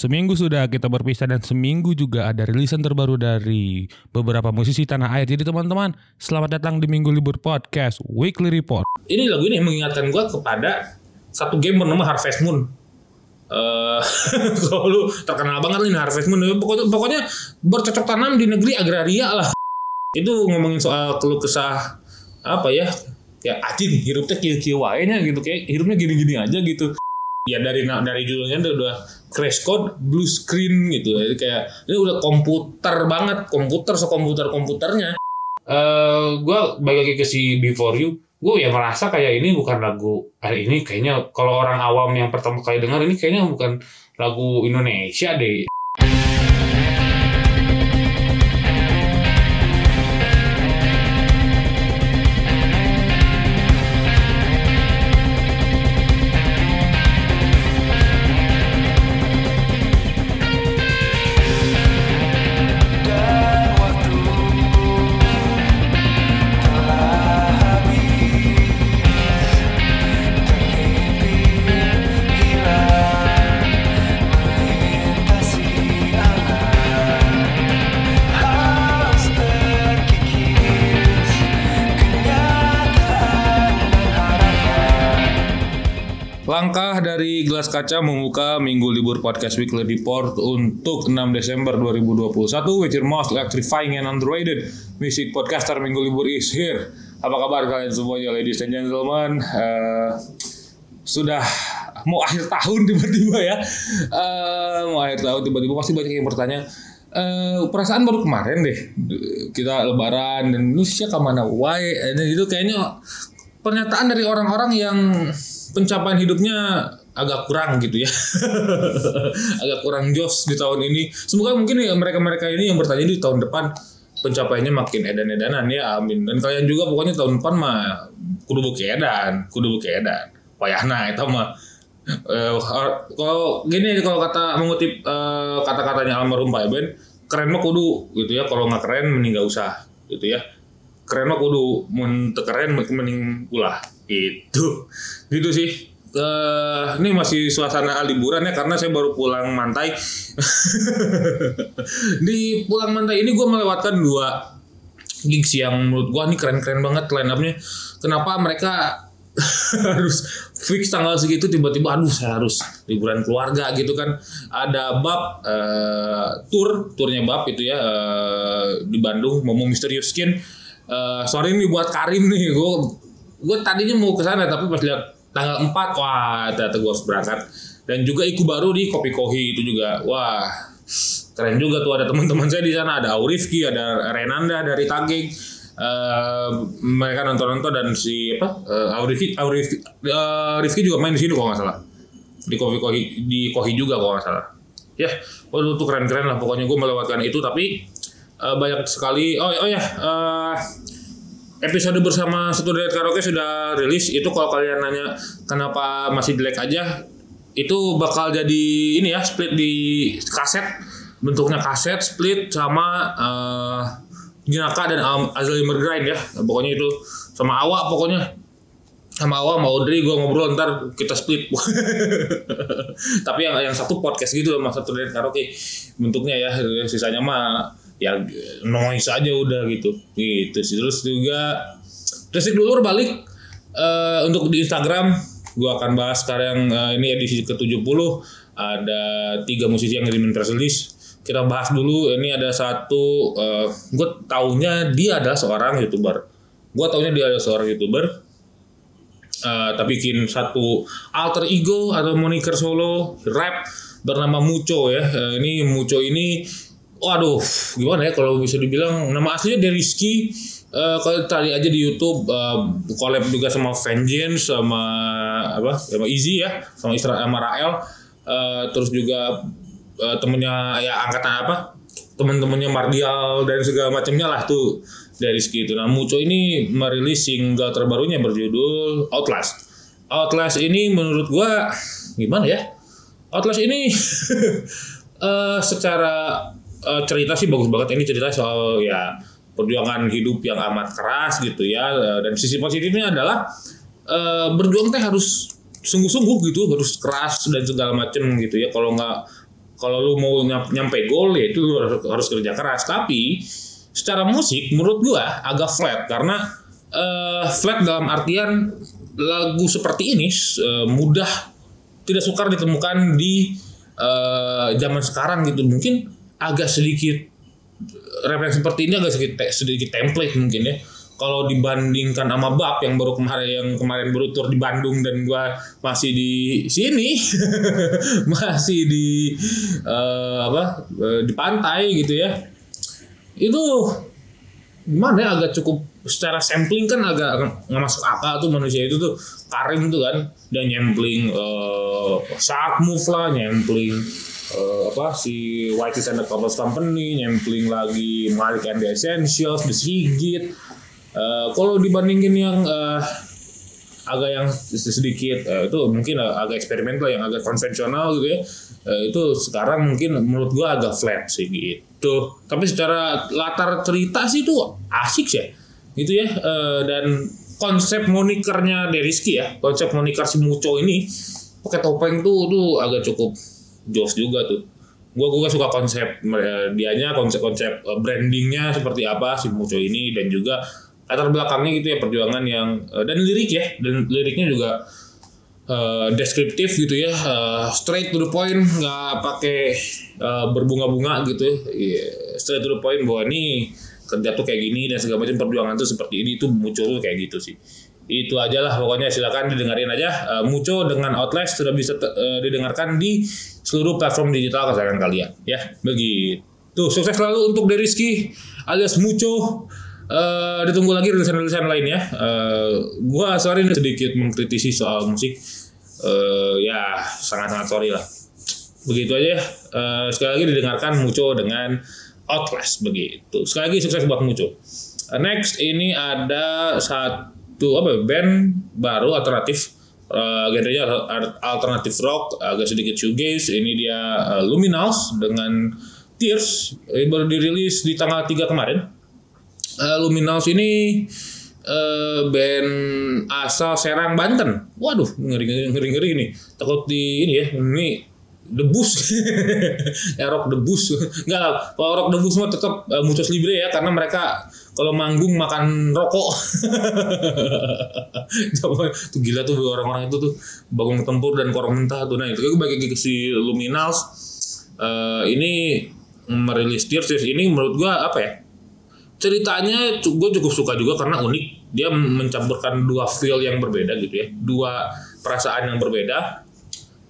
Seminggu sudah kita berpisah dan seminggu juga ada rilisan terbaru dari beberapa musisi tanah air. Jadi teman-teman, selamat datang di Minggu Libur Podcast Weekly Report. Ini lagu ini mengingatkan gue kepada satu game bernama Harvest Moon. Eh, kalau lu terkenal banget nih Harvest Moon, pokoknya, pokoknya bercocok tanam di negeri agraria lah. Itu ngomongin soal keluh kesah apa ya? Ya anjing hirupnya kieu-kieu gitu kayak hirupnya gini-gini aja gitu. Ya dari dari judulnya udah, crash code blue screen gitu jadi kayak ini udah komputer banget komputer sekomputer komputernya. Eh gue balik lagi ke si Before You. Gue ya merasa kayak ini bukan lagu hari ini kayaknya kalau orang awam yang pertama kali dengar ini kayaknya bukan lagu Indonesia deh Kaca membuka Minggu Libur Podcast Weekly Report untuk 6 Desember 2021 which is most electrifying and underrated music podcaster Minggu Libur is here. Apa kabar kalian semuanya ladies and gentlemen? Eh, sudah mau akhir tahun tiba-tiba ya. Eh, mau akhir tahun tiba-tiba pasti banyak yang bertanya eh perasaan baru kemarin deh kita lebaran dan Indonesia ke mana wae dan itu kayaknya pernyataan dari orang-orang yang pencapaian hidupnya agak kurang gitu ya. Agak kurang jos di tahun ini. Semoga mungkin ya mereka-mereka ini yang bertanya di tahun depan pencapaiannya makin edan-edanan ya amin. Dan kalian juga pokoknya tahun depan mah kudu buki edan kudu buki edan. Wayahna itu mah. Eh, kalau gini kalau kata mengutip eh, kata-katanya almarhum Pak Eben keren mah kudu gitu ya. Kalau nggak keren mending nggak usah gitu ya. Keren mah kudu mun keren mending ulah. Gitu gitu sih Eh, ini masih suasana liburan ya karena saya baru pulang mantai. Di pulang mantai ini gue melewatkan dua gigs yang menurut gue ini keren-keren banget line up-nya. Kenapa mereka harus fix tanggal segitu tiba-tiba aduh saya harus liburan keluarga gitu kan. Ada bab eh, tour turnya bab itu ya eh, di Bandung ngomong Mysterious Skin. Eh, sorry nih buat Karim nih gue gue tadinya mau ke sana tapi pas lihat tanggal 4 wah ternyata gue harus berangkat. Dan juga Iku baru di Kopi Kohi itu juga wah keren juga tuh ada teman-teman saya di sana. Ada Aurifki ada Renanda dari Taging. Eh, mereka nonton-nonton dan si apa uh, Aurifki Aurifki eh, Rifki juga main di sini kalau nggak salah. Di Kopi Kohi di Kohi juga kalau nggak salah. Ya waduh tuh keren-keren lah. Pokoknya gue melewatkan itu tapi eh, banyak sekali oh oh ya eh, episode bersama satu dari karaoke sudah rilis. Itu kalau kalian nanya kenapa masih jelek aja itu bakal jadi ini ya split di kaset. Bentuknya kaset split sama eh Jinaka dan Am- Alzheimer Grind ya. Pokoknya itu. Sama Awa pokoknya. Sama Awa sama Audrey gue ngobrol ntar kita split. Tapi yang yang satu podcast gitu sama satu dari karaoke. Bentuknya ya sisanya mah ya noise aja udah gitu. Gitu sih. Terus juga Resik dulu balik eh, untuk di Instagram gue akan bahas sekarang eh, ini edisi ke-70. Ada tiga musisi yang ngirimin press kita bahas dulu ini ada satu eh, gue taunya dia adalah seorang youtuber. Gue taunya dia adalah seorang youtuber. Eh, tapi bikin satu alter ego atau moniker solo rap bernama Muco ya. Eh, ini Muco ini waduh gimana ya kalau bisa dibilang nama aslinya Deriski Eh kalau tadi aja di YouTube eh, collab juga sama Vengeance sama apa sama Easy ya sama Isra sama Rael Eh, terus juga eh, temennya ya angkatan apa teman-temannya Mardial dan segala macamnya lah tuh dari segitu. Nah, Muco ini merilis single terbarunya berjudul Outlast. Outlast ini menurut gua gimana ya? Outlast ini eh secara eh, cerita sih bagus banget. Ini cerita soal ya perjuangan hidup yang amat keras gitu ya. Eh, Dan sisi positifnya adalah eh, berjuang teh harus sungguh-sungguh gitu, harus keras dan segala macem gitu ya. Kalau nggak kalau lu mau nyam- nyampe gol ya itu harus, harus kerja keras tapi secara musik menurut gua agak flat karena eh, flat dalam artian lagu seperti ini eh, mudah tidak sukar ditemukan di eh, zaman sekarang gitu mungkin agak sedikit referensi seperti ini agak sedikit sedikit template mungkin ya. Kalau dibandingkan sama Bab yang baru kemarin yang kemarin baru tur di Bandung dan gua masih di sini masih di eh, apa eh, di pantai gitu ya. Itu gimana ya agak cukup secara sampling kan agak nggak masuk akal tuh manusia itu tuh. Karim tuh kan dan nyempling eh shark move lah nyempling eh, apa si White and the Covers Company nyempling lagi Malik and the Essentials The Sigit Eh, kalau dibandingin yang eh, agak yang sedikit eh, itu mungkin agak eksperimental yang agak konvensional gitu ya. Eh, itu sekarang mungkin menurut gua agak flat sih gitu. Tapi secara latar cerita sih itu asik sih. Gitu ya Eh, dan konsep monikernya Deriski ya konsep moniker si Muco ini pakai topeng tuh tuh agak cukup jos juga tuh. Gua gua suka konsep eh, dianya konsep-konsep eh, brandingnya seperti apa si Muco ini dan juga latar belakangnya gitu ya perjuangan yang eh, dan lirik ya dan liriknya juga eh, deskriptif gitu ya eh, straight to the point nggak pakai eh, berbunga-bunga gitu ya. Iya, straight to the point bahwa nih kerja tuh kayak gini dan segala macam perjuangan tuh seperti ini tuh muncul kayak gitu sih. Itu aja lah pokoknya silakan didengarin aja. Muco dengan Outlast sudah bisa eh, didengarkan di seluruh platform digital kesayangan kalian ya begitu sukses selalu untuk Deriski alias Muco Eh, ditunggu lagi rilisan-rilisan lainnya. Eh, gua sorry sedikit mengkritisi soal musik. Eh, ya sangat-sangat sorry lah. Begitu aja. ya. Eh, sekali lagi didengarkan Muco dengan Outlast begitu. Sekali lagi sukses buat Muco. Eh, next ini ada satu apa ya, band baru alternatif eh, genrenya al- alternatif rock agak sedikit shoegaze ini dia eh, Luminals dengan Tears ini baru dirilis di tanggal 3 kemarin Eh, Luminals ini band asal Serang Banten. Waduh, ngeri ngeri ngeri, ngeri ini. Takut di ini ya, ini debus. ya rock debus. Enggak lah, kalau rock debus mah tetap uh, Muchos Libre ya karena mereka kalau manggung makan rokok. Tuh gila tuh orang-orang itu tuh. Bangun tempur dan korong mentah tuh. Nah, itu gue bagi si Luminals eh, ini merilis Tears. Ini menurut gua apa ya? ceritanya gue cukup suka juga karena unik. Dia mencampurkan dua feel yang berbeda gitu ya. Dua perasaan yang berbeda.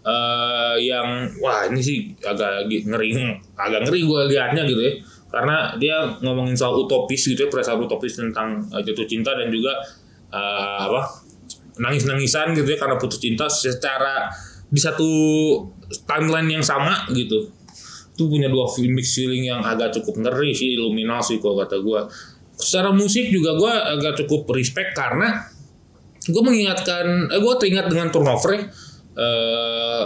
Eh yang wah ini sih agak ngeri agak ngeri gue liatnya gitu ya karena dia ngomongin soal utopis gitu ya perasaan utopis tentang eh, jatuh cinta dan juga eh, apa nangis-nangisan gitu ya karena putus cinta secara di satu timeline yang sama gitu. Itu punya dua mix feeling yang agak cukup ngeri sih Illuminasi kalau kata gue secara musik juga gue agak cukup respect karena gue mengingatkan eh gue teringat dengan turnover ya.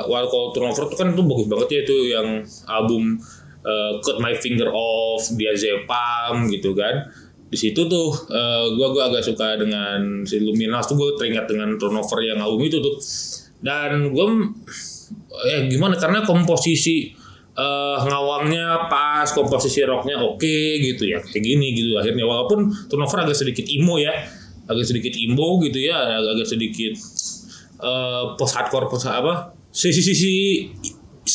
Wild Call Turnover itu kan itu bagus banget ya itu yang album eh, Cut My Finger Off dia Zepam gitu kan. Di situ tuh eh, gua gua agak suka dengan si Luminas tuh gue teringat dengan turnover yang album itu tuh. Dan gue ya gimana karena komposisi eh, ngawangnya pas komposisi rocknya oke gitu ya kayak gini gitu akhirnya. Walaupun turnover agak sedikit emo ya agak sedikit emo gitu ya agak, sedikit eh post hardcore post apa sisi-sisi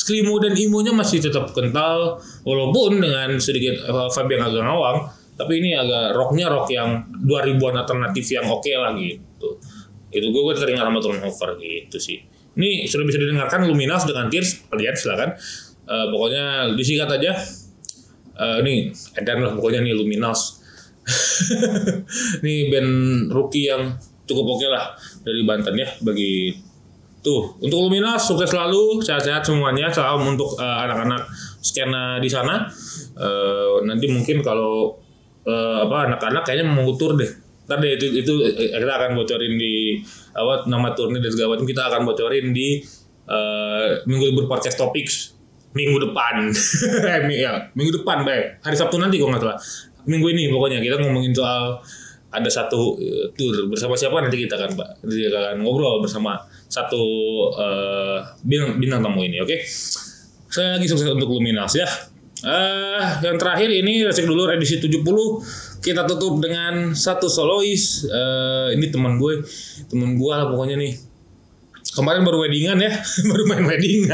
screamo dan imonya masih tetap kental walaupun dengan sedikit eh, vibe yang agak ngawang tapi ini agak rocknya rock yang 2000-an alternatif yang oke lah gitu. Itu gue gue teringat sama turnover gitu sih. Ini sudah bisa didengarkan Luminas dengan Tears kalian silakan. Eh, pokoknya disikat aja. Eh, ini edan lah pokoknya nih Luminas. Ini band rookie yang cukup oke lah dari Banten ya bagi tuh untuk Luminas sukses selalu sehat-sehat semuanya salam untuk eh, anak-anak skena di sana. Eh, nanti mungkin kalau eh, apa anak-anak kayaknya mau tur deh. Ntar deh itu, itu kita akan bocorin di apa nama turnya dan segala macam kita akan bocorin di eh, minggu libur podcast topics. Minggu depan. Ya, minggu depan baik hari Sabtu nanti kalau nggak salah. Minggu ini pokoknya kita ngomongin soal ada satu eh, tour bersama siapa nanti kita akan pak kita akan ngobrol bersama satu eh, bintang, bintang tamu ini oke Saya lagi sukses untuk Luminas ya. Eh, yang terakhir ini resik dulu edisi 70 kita tutup dengan satu solois. Eh, ini teman gue, teman gue lah pokoknya nih. Kemarin baru weddingan ya, baru main wedding,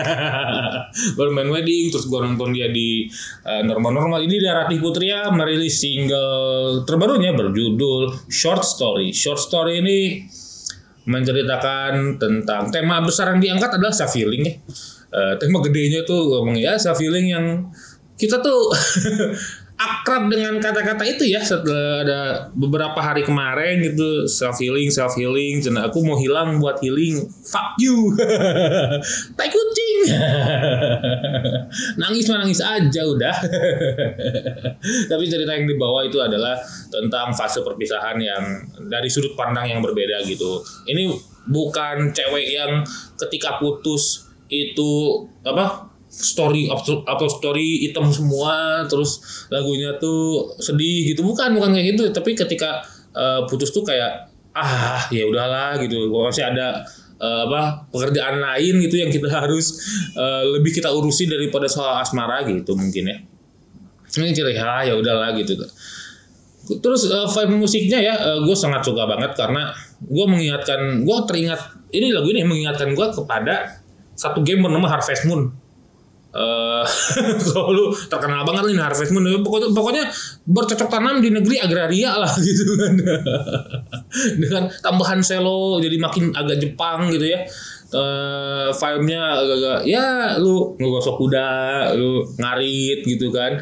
baru main wedding. Terus gue nonton dia di eh, normal-normal. Ini dia Ratih Putria merilis single terbarunya berjudul Short Story. Short Story ini menceritakan tentang tema besar yang diangkat adalah self healing ya. Eh, tema gedenya tuh ngomong ya self healing yang kita tuh akrab dengan kata-kata itu ya setelah ada beberapa hari kemarin gitu self healing self healing dan aku mau hilang buat healing fuck you. Tai kucing. Nangis mah nangis aja udah. Tapi cerita yang dibawa itu adalah tentang fase perpisahan yang dari sudut pandang yang berbeda gitu. Ini bukan cewek yang ketika putus itu apa story upload story hitam semua terus lagunya tuh sedih gitu. Bukan bukan kayak gitu tapi ketika uh, putus tuh kayak ah ya udahlah gitu. Masih ada uh, apa pekerjaan lain gitu yang kita harus uh, lebih kita urusi daripada soal asmara gitu mungkin ya. Ini ciri ah ya udahlah gitu. Terus uh, vibe musiknya ya uh, gue sangat suka banget karena gue mengingatkan gue teringat ini lagu ini mengingatkan gue kepada satu game bernama Harvest Moon Uh, kalau lu terkenal banget nih Harvest Moon pokoknya, pokoknya bercocok tanam di negeri agraria lah gitu kan. Dengan tambahan selo jadi makin agak Jepang gitu ya. Uh, vibe-nya agak-agak ya lu ngegosok kuda lu ngarit gitu kan.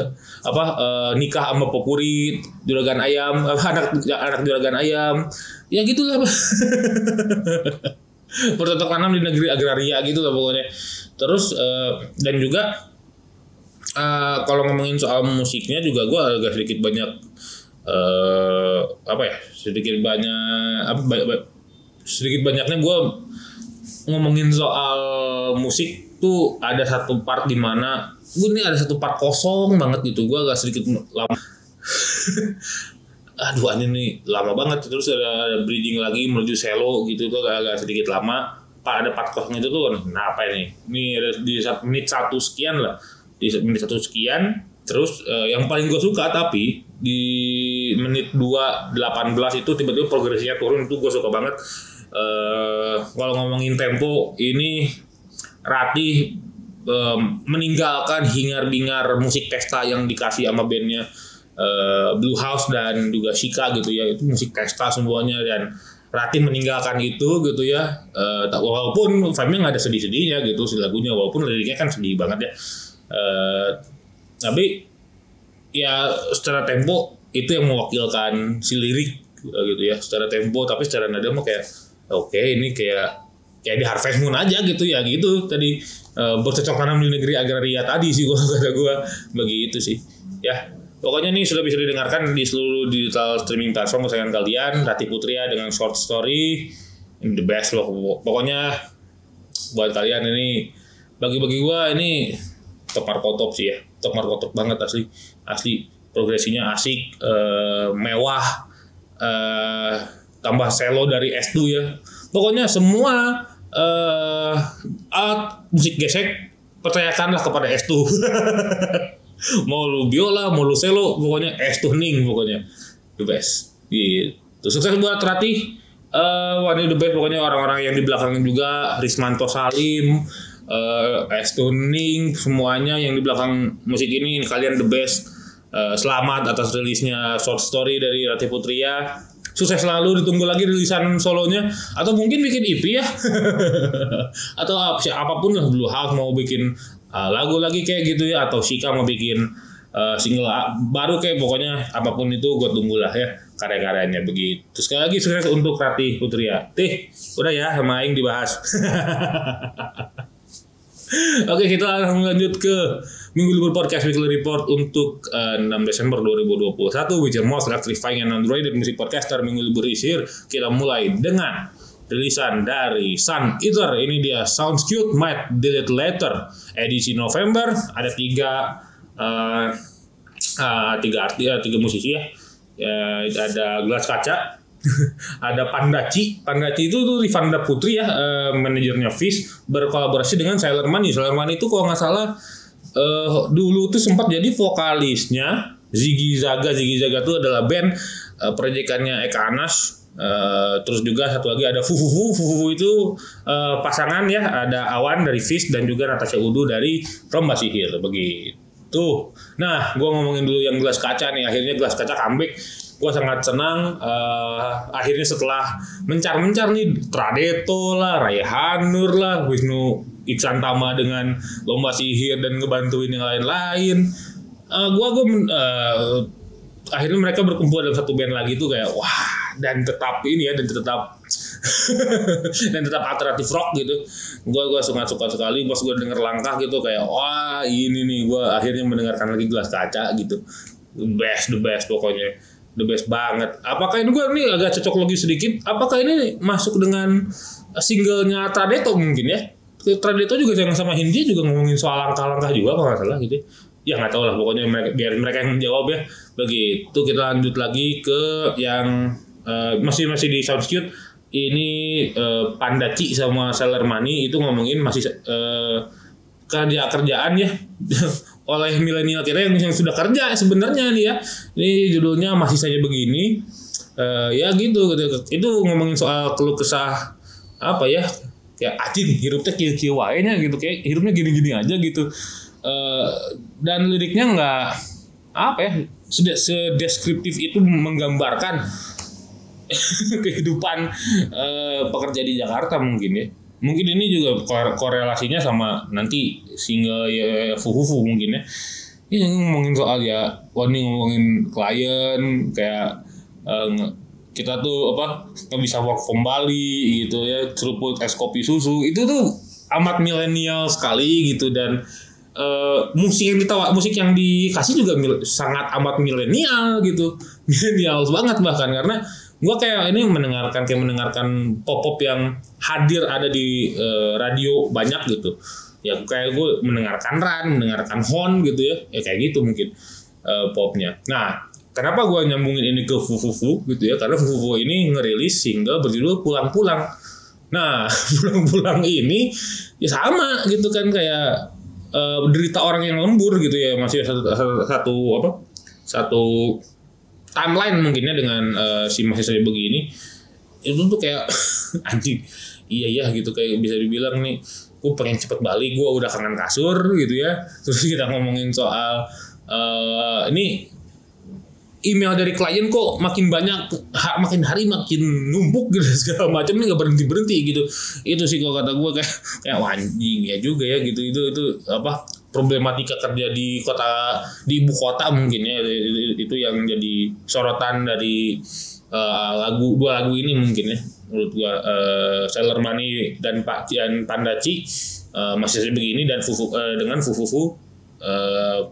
Apa uh, nikah sama popurit juragan ayam anak anak juragan ayam. Ya gitulah bercocok tanam di negeri agraria gitu lah pokoknya. Terus uh, dan juga uh, kalau ngomongin soal musiknya juga gue agak sedikit banyak uh, apa ya sedikit banyak apa banyak, sedikit banyaknya gue ngomongin soal musik tuh ada satu part di mana gue ini ada satu part kosong banget gitu gue agak sedikit lama aduh ini nih lama banget. Terus ada, ada bridging lagi menuju selo gitu tuh agak, agak sedikit lama. Pak ada part kosong itu tuh nah apa ini? Ini di menit satu sekian lah. Di menit satu sekian. Terus uh, yang paling gue suka tapi di menit dua delapan belas itu tiba-tiba progresinya turun. Itu gue suka banget. Uh, kalau ngomongin tempo ini Ratih um, meninggalkan hingar-bingar musik pesta yang dikasih sama bandnya uh, Blue House dan juga Shika gitu ya itu musik pesta semuanya dan Rati meninggalkan itu gitu ya. Uh, walaupun vibe-nya nggak ada sedih-sedihnya gitu si lagunya walaupun liriknya kan sedih banget ya. Uh, tapi ya secara tempo itu yang mewakilkan si lirik gitu ya. Secara tempo tapi secara nada mah kayak oke okay, ini kayak kayak di Harvest Moon aja gitu ya gitu. Tadi uh, bercocok tanam di negeri agraria tadi sih gua kata gua. Begitu sih ya Pokoknya nih sudah bisa didengarkan di seluruh digital streaming platform kesayangan kalian. Rati Putria dengan short story, the best loh. Pokoknya buat kalian ini bagi-bagi gua ini top markotop sih ya, top markotop banget asli, asli progresinya asik, eh, mewah, eh, tambah selo dari S2 ya. Pokoknya semua eh, alat musik gesek percayakanlah kepada S2. mau lu biola mau lu selo pokoknya es tuning pokoknya. The best. Gitu. Sukses buat Rati uh, wah ini the best pokoknya orang-orang yang di belakangnya juga. Rismanto Salim uh, es tuning semuanya yang di belakang musik ini. Kalian the best. Uh, selamat atas rilisnya short story dari Rati Putria. Sukses selalu ditunggu lagi rilisan solonya. Atau mungkin bikin EP ya. Atau apa pun lah Blue House mau bikin uh, lagu lagi kayak gitu ya atau Shika mau bikin uh, single baru kayak pokoknya apa pun itu gue tunggulah ya karya-karyanya begitu. Sekali lagi sukses untuk Rati Putria. Tih, udah ya sama Aing dibahas. Oke, kita langsung lanjut ke Minggu Libur Podcast Weekly Report untuk uh, 6 Desember 2021 which is most electrifying and underrated music podcaster Minggu Libur Isir. Kita mulai dengan rilisan dari Sun Eater ini dia Sounds Cute Might Delete Later edisi November ada tiga uh, uh, tiga arti uh, tiga musisi ya uh, ada Gelas Kaca ada Pandaci. Pandaci itu tuh Rivanda Putri ya, eh, manajernya Fish berkolaborasi dengan Sailor Mani. Sailor Mani itu kalau nggak salah eh, dulu tuh sempat jadi vokalisnya Ziggy Zaga. Ziggy Zaga itu adalah band eh, proyekannya Eka Anas. Eh, terus juga satu lagi ada Fufufu. Fufufu itu eh, pasangan ya, ada Awan dari Fish dan juga Natasha Udu dari Romba Sihir begitu. Nah, gua ngomongin dulu yang gelas kaca nih. Akhirnya gelas kaca comeback gue sangat senang eh, akhirnya setelah mencar-mencar nih Tradeto lah, Raihanur lah, Wisnu Iksantama dengan lomba sihir dan ngebantuin yang lain-lain. Eh, gua gue akhirnya mereka berkumpul dalam satu band lagi tuh kayak wah dan tetap ini ya dan tetap dan tetap alternatif rock gitu. Gue gua suka suka sekali pas gue denger langkah gitu kayak wah ini nih gue akhirnya mendengarkan lagi gelas kaca gitu. The best the best pokoknya the best banget. Apakah ini gue ini agak cocok lagi sedikit apakah ini masuk dengan singlenya Tradeto mungkin ya? Tradeto juga yang sama Hindia juga ngomongin soal langkah-langkah juga kalau nggak salah gitu ya nggak tahu lah pokoknya mereka, biar mereka yang menjawab ya. Begitu kita lanjut lagi ke yang eh, masih masih di Soundscute ini eh, Pandaci sama Sailor Mani itu ngomongin masih eh, kerja kerjaan ya. Oleh milenial kita yang, yang sudah kerja sebenarnya nih ya. Ini judulnya masih saja begini. Eh, ya gitu, itu ngomongin soal keluh kesah apa ya ya anjing hirupnya wae nya gitu. Kayak hidupnya gini-gini aja gitu Eh, dan liriknya nggak apa ya sedeskriptif itu menggambarkan kehidupan eh, pekerja di Jakarta mungkin ya. Mungkin ini juga kore- korelasinya sama nanti single ya Fuhufu mungkin ya. Ini ngomongin soal ya wah ini ngomongin klien kayak nge- kita tuh apa nggak bisa work from Bali gitu ya seruput es kopi susu itu tuh amat milenial sekali gitu dan eh, musik yang ditawa musik yang dikasih juga mil- sangat amat milenial gitu. Milenial banget bahkan karena gua kayak ini mendengarkan kayak mendengarkan pop pop yang hadir ada di eh, radio banyak gitu. Ya kayak gue mendengarkan Ran mendengarkan Hon gitu ya. Ya kayak gitu mungkin eh, popnya. Nah kenapa gua nyambungin ini ke Fufufu gitu ya? Karena Fufufu ini ngerilis single berjudul pulang-pulang. Nah pulang-pulang ini ya sama gitu kan kayak eh, derita orang yang lembur gitu ya masih satu, satu, satu apa satu timeline mungkinnya dengan eh, si saja begini. Itu tuh kayak anjing iya iya gitu kayak bisa dibilang nih gue pengen cepet balik gue udah kangen kasur gitu ya. Terus kita ngomongin soal eh, ini email dari klien kok makin banyak ha- makin hari makin numpuk gitu segala macam. Ini nggak berhenti berhenti gitu. Itu sih kalau kata gue kayak kayak anjing ya juga ya gitu. Itu itu apa problematika kerja di kota di ibu kota mungkin ya. Itu, yang jadi sorotan dari eh, lagu dua lagu ini mungkin ya. Menurut gua eh, Sailor Mani dan Pak Cian Pandaci eh, masih begini dan Fufu eh, dengan Fufufu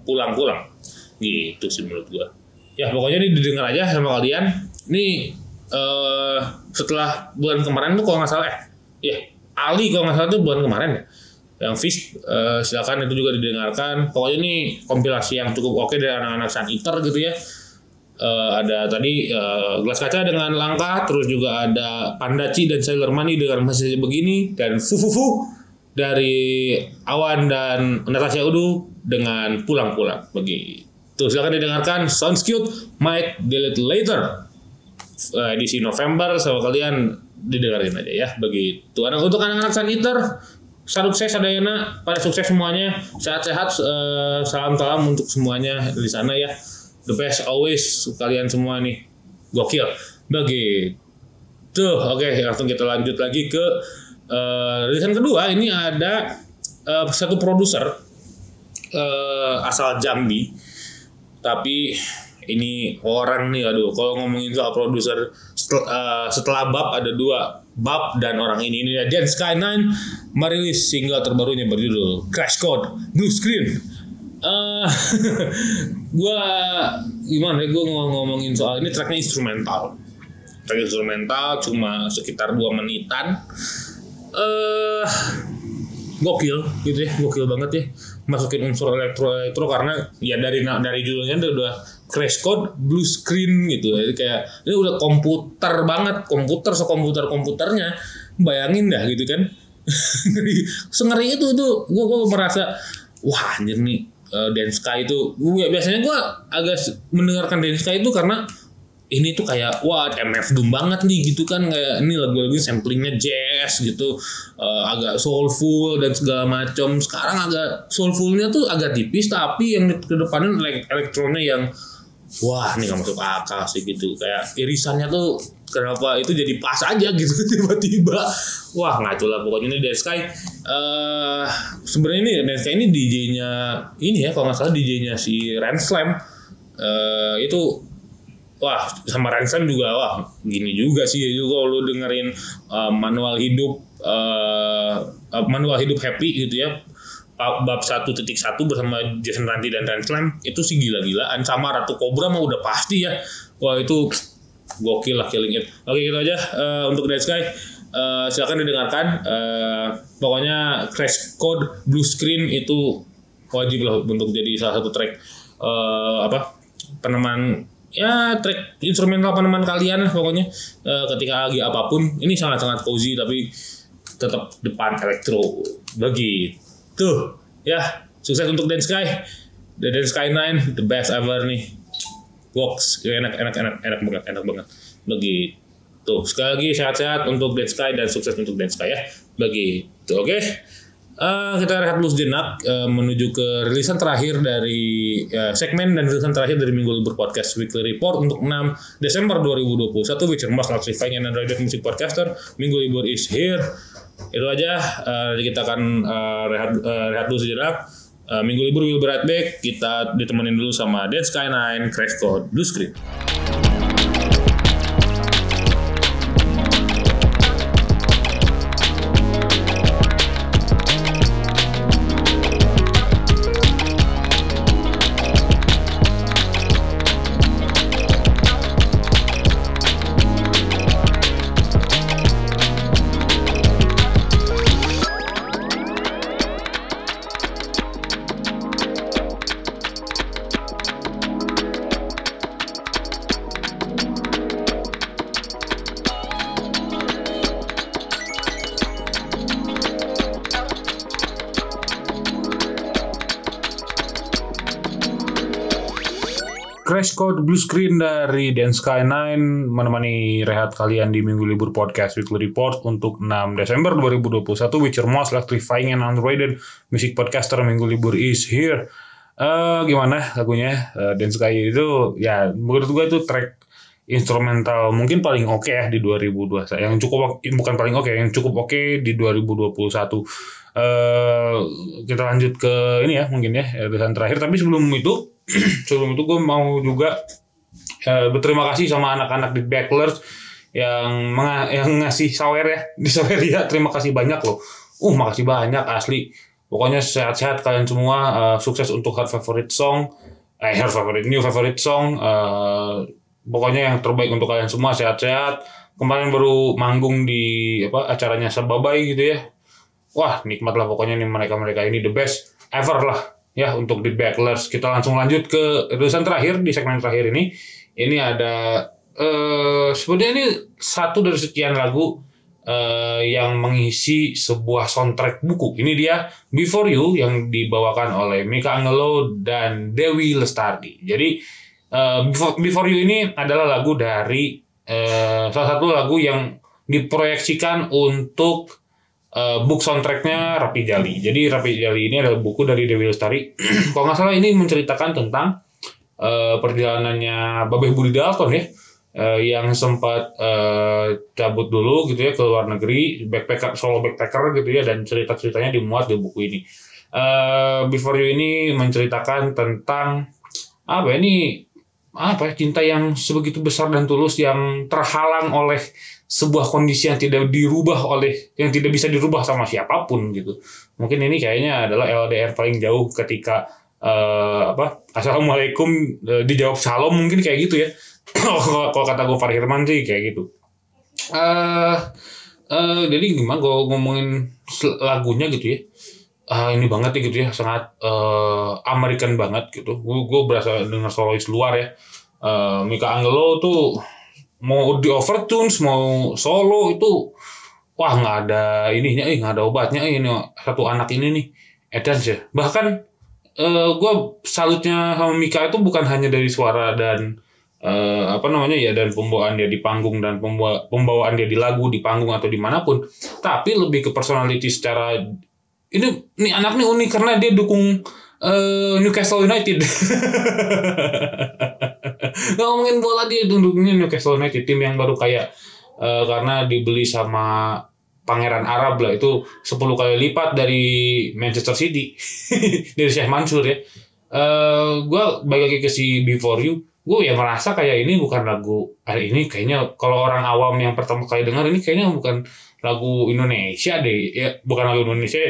pulang-pulang. Gitu sih menurut gua ya pokoknya ini didengar aja sama kalian. Ini eh setelah bulan kemarin tuh kalau nggak salah eh ya Ali kalau nggak salah tuh bulan kemarin ya. Yang Fish eh, silakan itu juga didengarkan. Pokoknya ini kompilasi yang cukup oke dari anak-anak Sun Eater gitu ya. Eh, ada tadi eh, gelas kaca dengan langkah terus juga ada Pandaci dan Sailor Mani dengan masih begini dan Fufufu dari Awan dan Natasha Udu dengan pulang-pulang begitu silakan didengarkan. Sounds cute might delete later. Eh, edisi November sama kalian didengarin aja ya begitu. Anak- untuk anak-anak Sun Eater sukses Adayana pada sukses semuanya. Sehat-sehat eh, salam-salam untuk semuanya di sana ya. The best always kalian semua nih. Gokil. Begitu. Oke langsung kita lanjut lagi ke rilisan kedua. Ini ada eh, satu produser eh, asal Jambi tapi ini orang nih aduh kalau ngomongin soal produser setel- eh, setelah Bab ada dua Bab dan orang ini ini dia Dan Sky9 merilis single terbarunya berjudul Crash Code Blue Screen. Eh gua gimana ya ngomong ngomongin soal ini tracknya instrumental. Track instrumental cuma sekitar dua menitan. Eh gokil gitu ya gokil banget ya masukin unsur elektro elektro karena ya dari dari judulnya udah, udah crash code blue screen gitu jadi kayak ini udah komputer banget komputer sekomputer komputernya. Bayangin dah gitu kan. Sengeri itu tuh gue gue merasa wah anjir nih uh, Dance Sky itu. Gue biasanya gue agak mendengarkan Dance Sky itu karena ini tuh kayak wah MF Doom banget nih gitu kan kayak ini lagu-lagu samplingnya jazz gitu. Uh, agak soulful dan segala macam sekarang agak soulfulnya tuh agak tipis tapi yang ke depannya elektronnya yang wah ini gak masuk akal sih gitu. Kayak irisannya tuh kenapa itu jadi pas aja gitu tiba-tiba. Wah ngaco lah pokoknya. Ini Dead Sky uh, sebenarnya ini Dead Sky ini DJ-nya ini ya kalau nggak salah DJ-nya si Ranslam uh, itu wah sama Ransom juga wah gini juga sih. Kalau lu dengerin uh, manual hidup uh, manual hidup happy gitu ya bab satu titik satu bersama Jason Ranti dan Ranslam itu sih gila-gilaan. Sama Ratu Cobra mah udah pasti ya. Wah itu gokil lah killing it. Oke gitu aja uh, untuk Dead Sky. Uh, silakan didengarkan. Uh, pokoknya Crash Code Blue Screen itu wajib lah untuk jadi salah satu track uh, apa peneman ya track instrumental peneman kalian lah pokoknya. E, ketika lagi apa pun ini sangat sangat cozy tapi tetap depan elektro. Begitu. Ya sukses untuk Dance Sky. The Dance Sky 9 the best ever nih. Box enak enak enak enak banget enak banget. Begitu. Sekali lagi sehat-sehat untuk Dance Sky dan sukses untuk Dance Sky ya. Begitu oke? okay? Uh, kita rehat dulu sejenak uh, menuju ke rilisan terakhir dari uh, segmen dan rilisan terakhir dari Minggu Libur Podcast Weekly Report untuk 6 Desember 2021 which are most electrifying and underrated music podcaster. Minggu Libur is here. Itu aja. Uh, kita akan uh, rehat, uh, rehat dulu sejenak uh, Minggu Libur will be right back. Kita ditemenin dulu sama Dead Sky 9 Crash Code Blue Screen Crash Code Blue Screen dari Dan Sky 9 menemani rehat kalian di Minggu Libur Podcast Weekly Report untuk 6 Desember 2021 which are most electrifying and underrated music podcaster Minggu Libur is here. Uh, gimana lagunya? Uh, Dan Sky itu ya menurut gue itu track instrumental mungkin paling oke okay ya di 2021 yang cukup bukan paling oke okay, yang cukup oke okay di 2021 Uh, kita lanjut ke ini ya mungkin ya episode terakhir. Tapi sebelum itu sebelum itu gue mau juga uh, berterima kasih sama anak-anak di Backlers yang yang ngasih sawer ya di sawer ya terima kasih banyak loh. Uh makasih banyak asli. Pokoknya sehat-sehat kalian semua uh, sukses untuk her favorite song. Eh her favorite new favorite song. Uh, pokoknya yang terbaik untuk kalian semua sehat-sehat. Kemarin baru manggung di apa acaranya Sababai gitu ya. Wah nikmat lah pokoknya nih mereka-mereka ini the best ever lah ya untuk the backlers. Kita langsung lanjut ke tulisan terakhir di segmen terakhir ini. Ini ada eh sebenarnya ini satu dari sekian lagu uh, yang mengisi sebuah soundtrack buku. Ini dia Before You yang dibawakan oleh Mika Angelo dan Dewi Lestari. Jadi uh, Before, Before You ini adalah lagu dari uh, salah satu lagu yang diproyeksikan untuk uh, book soundtracknya Rapi Jali. Jadi Rapi Jali ini adalah buku dari Dewi Lestari. Kalau nggak salah ini menceritakan tentang uh, perjalanannya Babeh Budi Dalton ya. Uh, yang sempat uh, cabut dulu gitu ya ke luar negeri backpacker solo backpacker gitu ya dan cerita ceritanya dimuat di buku ini uh, Before You ini menceritakan tentang apa ya, ini apa ya, cinta yang sebegitu besar dan tulus yang terhalang oleh sebuah kondisi yang tidak dirubah oleh yang tidak bisa dirubah sama siapa pun gitu. Mungkin ini kayaknya adalah LDR paling jauh ketika uh, apa assalamualaikum uh, dijawab salam mungkin kayak gitu ya. Kalau kata gue Firman sih kayak gitu. Uh, uh, jadi gimana gue ngomongin lagunya gitu ya. ah, ini banget ya gitu ya sangat eh, American banget gitu gue gue berasa dengar solois luar ya Eh, Mika Angelo tuh mau di overtunes mau solo itu wah nggak ada ininya eh nggak ada obatnya eh, ini satu anak ini nih Edans ya bahkan eh gue salutnya sama Mika itu bukan hanya dari suara dan eh, apa namanya ya dan pembawaan dia di panggung dan pembawa- pembawaan dia di lagu di panggung atau di mana pun tapi lebih ke personality secara ini nih anak nih unik karena dia dukung eh, Newcastle United ngomongin bola dia dukungnya Newcastle United tim yang baru kayak eh, karena dibeli sama Pangeran Arab lah itu 10 kali lipat dari Manchester City dari Syekh Mansur ya. Eh gue balik lagi ke si Before You, gue ya merasa kayak ini bukan lagu hari ini kayaknya kalau orang awam yang pertama kali dengar ini kayaknya bukan lagu Indonesia deh, ya bukan lagu Indonesia,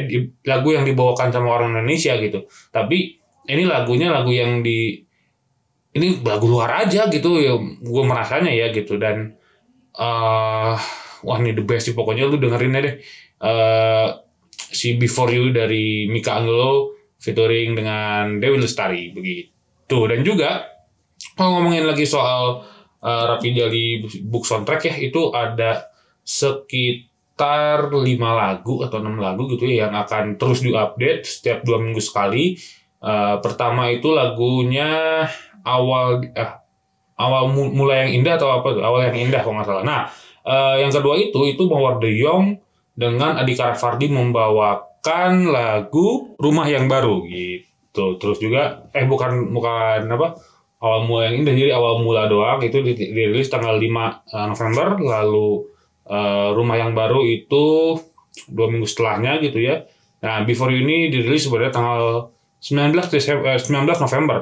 lagu yang dibawakan sama orang Indonesia gitu. Tapi ini lagunya lagu yang di ini lagu luar aja gitu ya, gue merasanya ya gitu. Dan eh wah ini the best sih pokoknya lu dengerin aja deh. Eh si Before You dari Mika Angelo featuring dengan Dewi Lestari begitu. Dan juga kalau ngomongin lagi soal eh, Rapi Jali book soundtrack ya itu ada sekitar lima lagu atau enam lagu gitu ya yang akan terus diupdate setiap dua minggu sekali. Eh, pertama itu lagunya awal eh, awal mu- mulai yang indah atau apa awal yang indah kalau nggak salah nah eh, yang kedua itu itu Mawar De Jong dengan Adhika Fardi membawakan lagu Rumah yang Baru gitu. Terus juga eh bukan bukan apa? Awal mula yang indah jadi awal mula doang itu di- dirilis tanggal 5 eh, November lalu eh, Rumah yang Baru itu dua minggu setelahnya gitu ya. Nah, Before You ini dirilis sebenarnya tanggal 19 Desember, eh, 19 November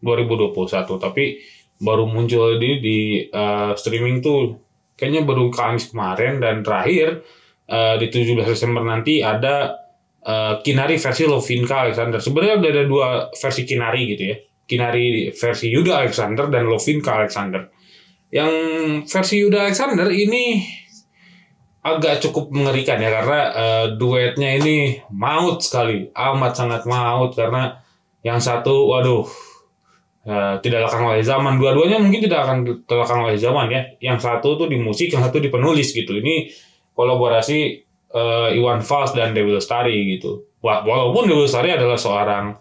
2021 tapi baru muncul di di eh, streaming tuh kayaknya baru Kamis kemarin dan terakhir eh, di 17 Desember nanti ada eh, Kinari versi Lovinka Alexander. Sebenarnya udah ada dua versi Kinari gitu ya. Kinari versi Yuda Alexander dan Lovinka Alexander. Yang versi Yuda Alexander ini agak cukup mengerikan ya karena eh, duetnya ini maut sekali, amat sangat maut karena yang satu waduh eh, tidak lekang oleh zaman. Dua-duanya mungkin tidak akan terlekang oleh zaman ya. Yang satu tuh di musik, yang satu di penulis gitu. Ini kolaborasi eh, Iwan Fals dan Dewi Lestari gitu. Wah, walaupun Dewi Lestari adalah seorang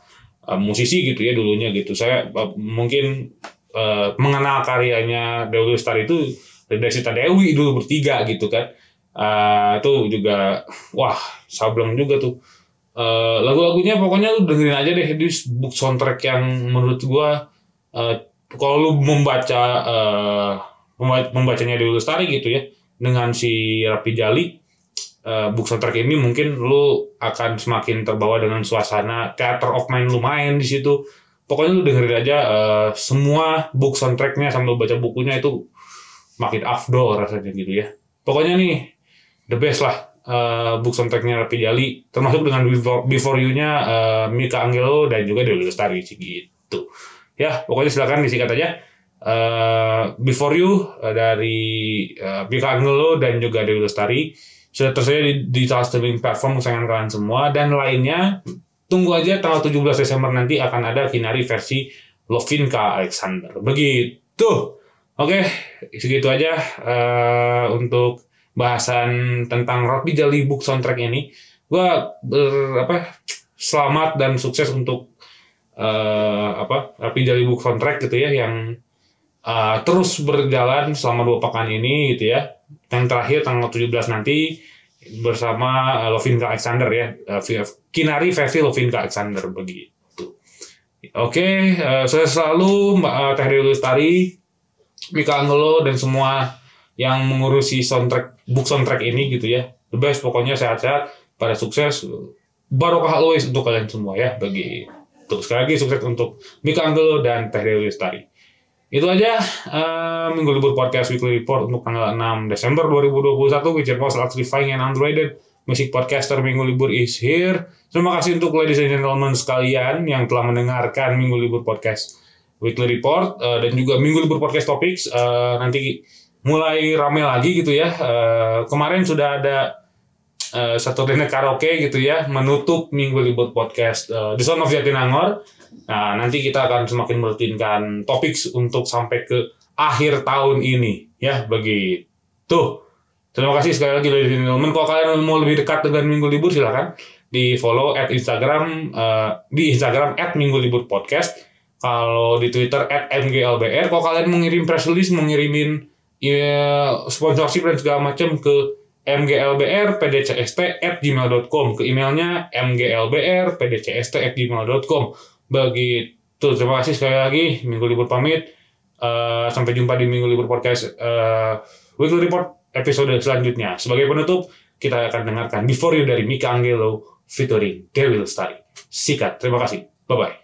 eh, musisi gitu ya dulunya gitu. Saya eh, mungkin eh, mengenal karyanya Dewi Lestari itu dari Sita Dewi dulu bertiga gitu kan. Eh, itu juga wah sableng juga tuh. Eh, lagu-lagunya pokoknya lu dengerin aja deh di book soundtrack yang menurut gua eh, kalau lu membaca memba- membacanya Dewi Lestari gitu ya dengan si Rapi Jali eh, book soundtrack ini mungkin lu akan semakin terbawa dengan suasana theater of mind lu main di situ. Pokoknya lu dengerin aja eh, semua book soundtracknya sambil baca bukunya itu makin afdol rasanya gitu ya. Pokoknya nih the best lah eh, book soundtracknya Rapi Jali termasuk dengan Before, Before You-nya eh, Mika Angelo dan juga Dewi Lestari gitu ya pokoknya silakan disikat aja. Eh, Before You eh, dari eh, Mika Angelo dan juga Dewi Lestari. Sudah tersedia di digital streaming platform kesayangan kalian semua. Dan lainnya tunggu aja tanggal 17 Desember nanti akan ada Kinari versi Lovinka Alexander. Begitu. Oke segitu aja eh, untuk bahasan tentang Rapi Jali Book soundtrack ini. Gua ber, apa selamat dan sukses untuk eh, apa Rapi Jali Book soundtrack gitu ya yang eh, terus berjalan selama dua pekan ini gitu ya. Yang terakhir tanggal 17 nanti bersama eh, Lovinka Alexander ya. Vi- Kinari versi Lovinka Alexander begitu. Oke eh, saya selalu eh, Teh Lestari Mika Angelo dan semua yang mengurusi soundtrack book soundtrack ini gitu ya. The best pokoknya sehat-sehat pada sukses. Barokah always untuk kalian semua ya begitu sekali lagi sukses untuk Mika Angelo dan Teh Dewi Lestari. Itu aja eh, Minggu Libur Podcast Weekly Report untuk tanggal 6 Desember 2021 with your host Electrifying and Unrated Music Podcaster Minggu Libur is here. Terima kasih untuk ladies and gentlemen sekalian yang telah mendengarkan Minggu Libur Podcast Weekly Report eh, dan juga Minggu Libur Podcast Topics. Eh, nanti mulai rame lagi gitu ya. Eh, kemarin sudah ada uh, Saturday Night Karaoke gitu ya menutup Minggu Libur Podcast uh, The Sound of Jatinangor. Nah, nanti kita akan semakin merutinkan topik untuk sampai ke akhir tahun ini ya begitu. Terima kasih sekali lagi and gentlemen. Kalau kalian mau lebih dekat dengan Minggu Libur silakan di follow at Instagram uh, di Instagram at Minggu Libur Podcast. Kalau di Twitter at MGLBR. Kalau kalian mau ngirim press release, mau ngirimin ya, sponsorship dan segala macam ke mglbr.pdcst@gmail.com ke emailnya mglbr.pdcst@gmail.com. Begitu. Terima kasih sekali lagi Minggu Libur pamit. Uh, sampai jumpa di Minggu Libur Podcast uh, Weekly Report episode selanjutnya. Sebagai penutup, kita akan dengarkan Before You dari Mika Angelo featuring Dewi Lestari. Sikat. Terima kasih. Bye-bye.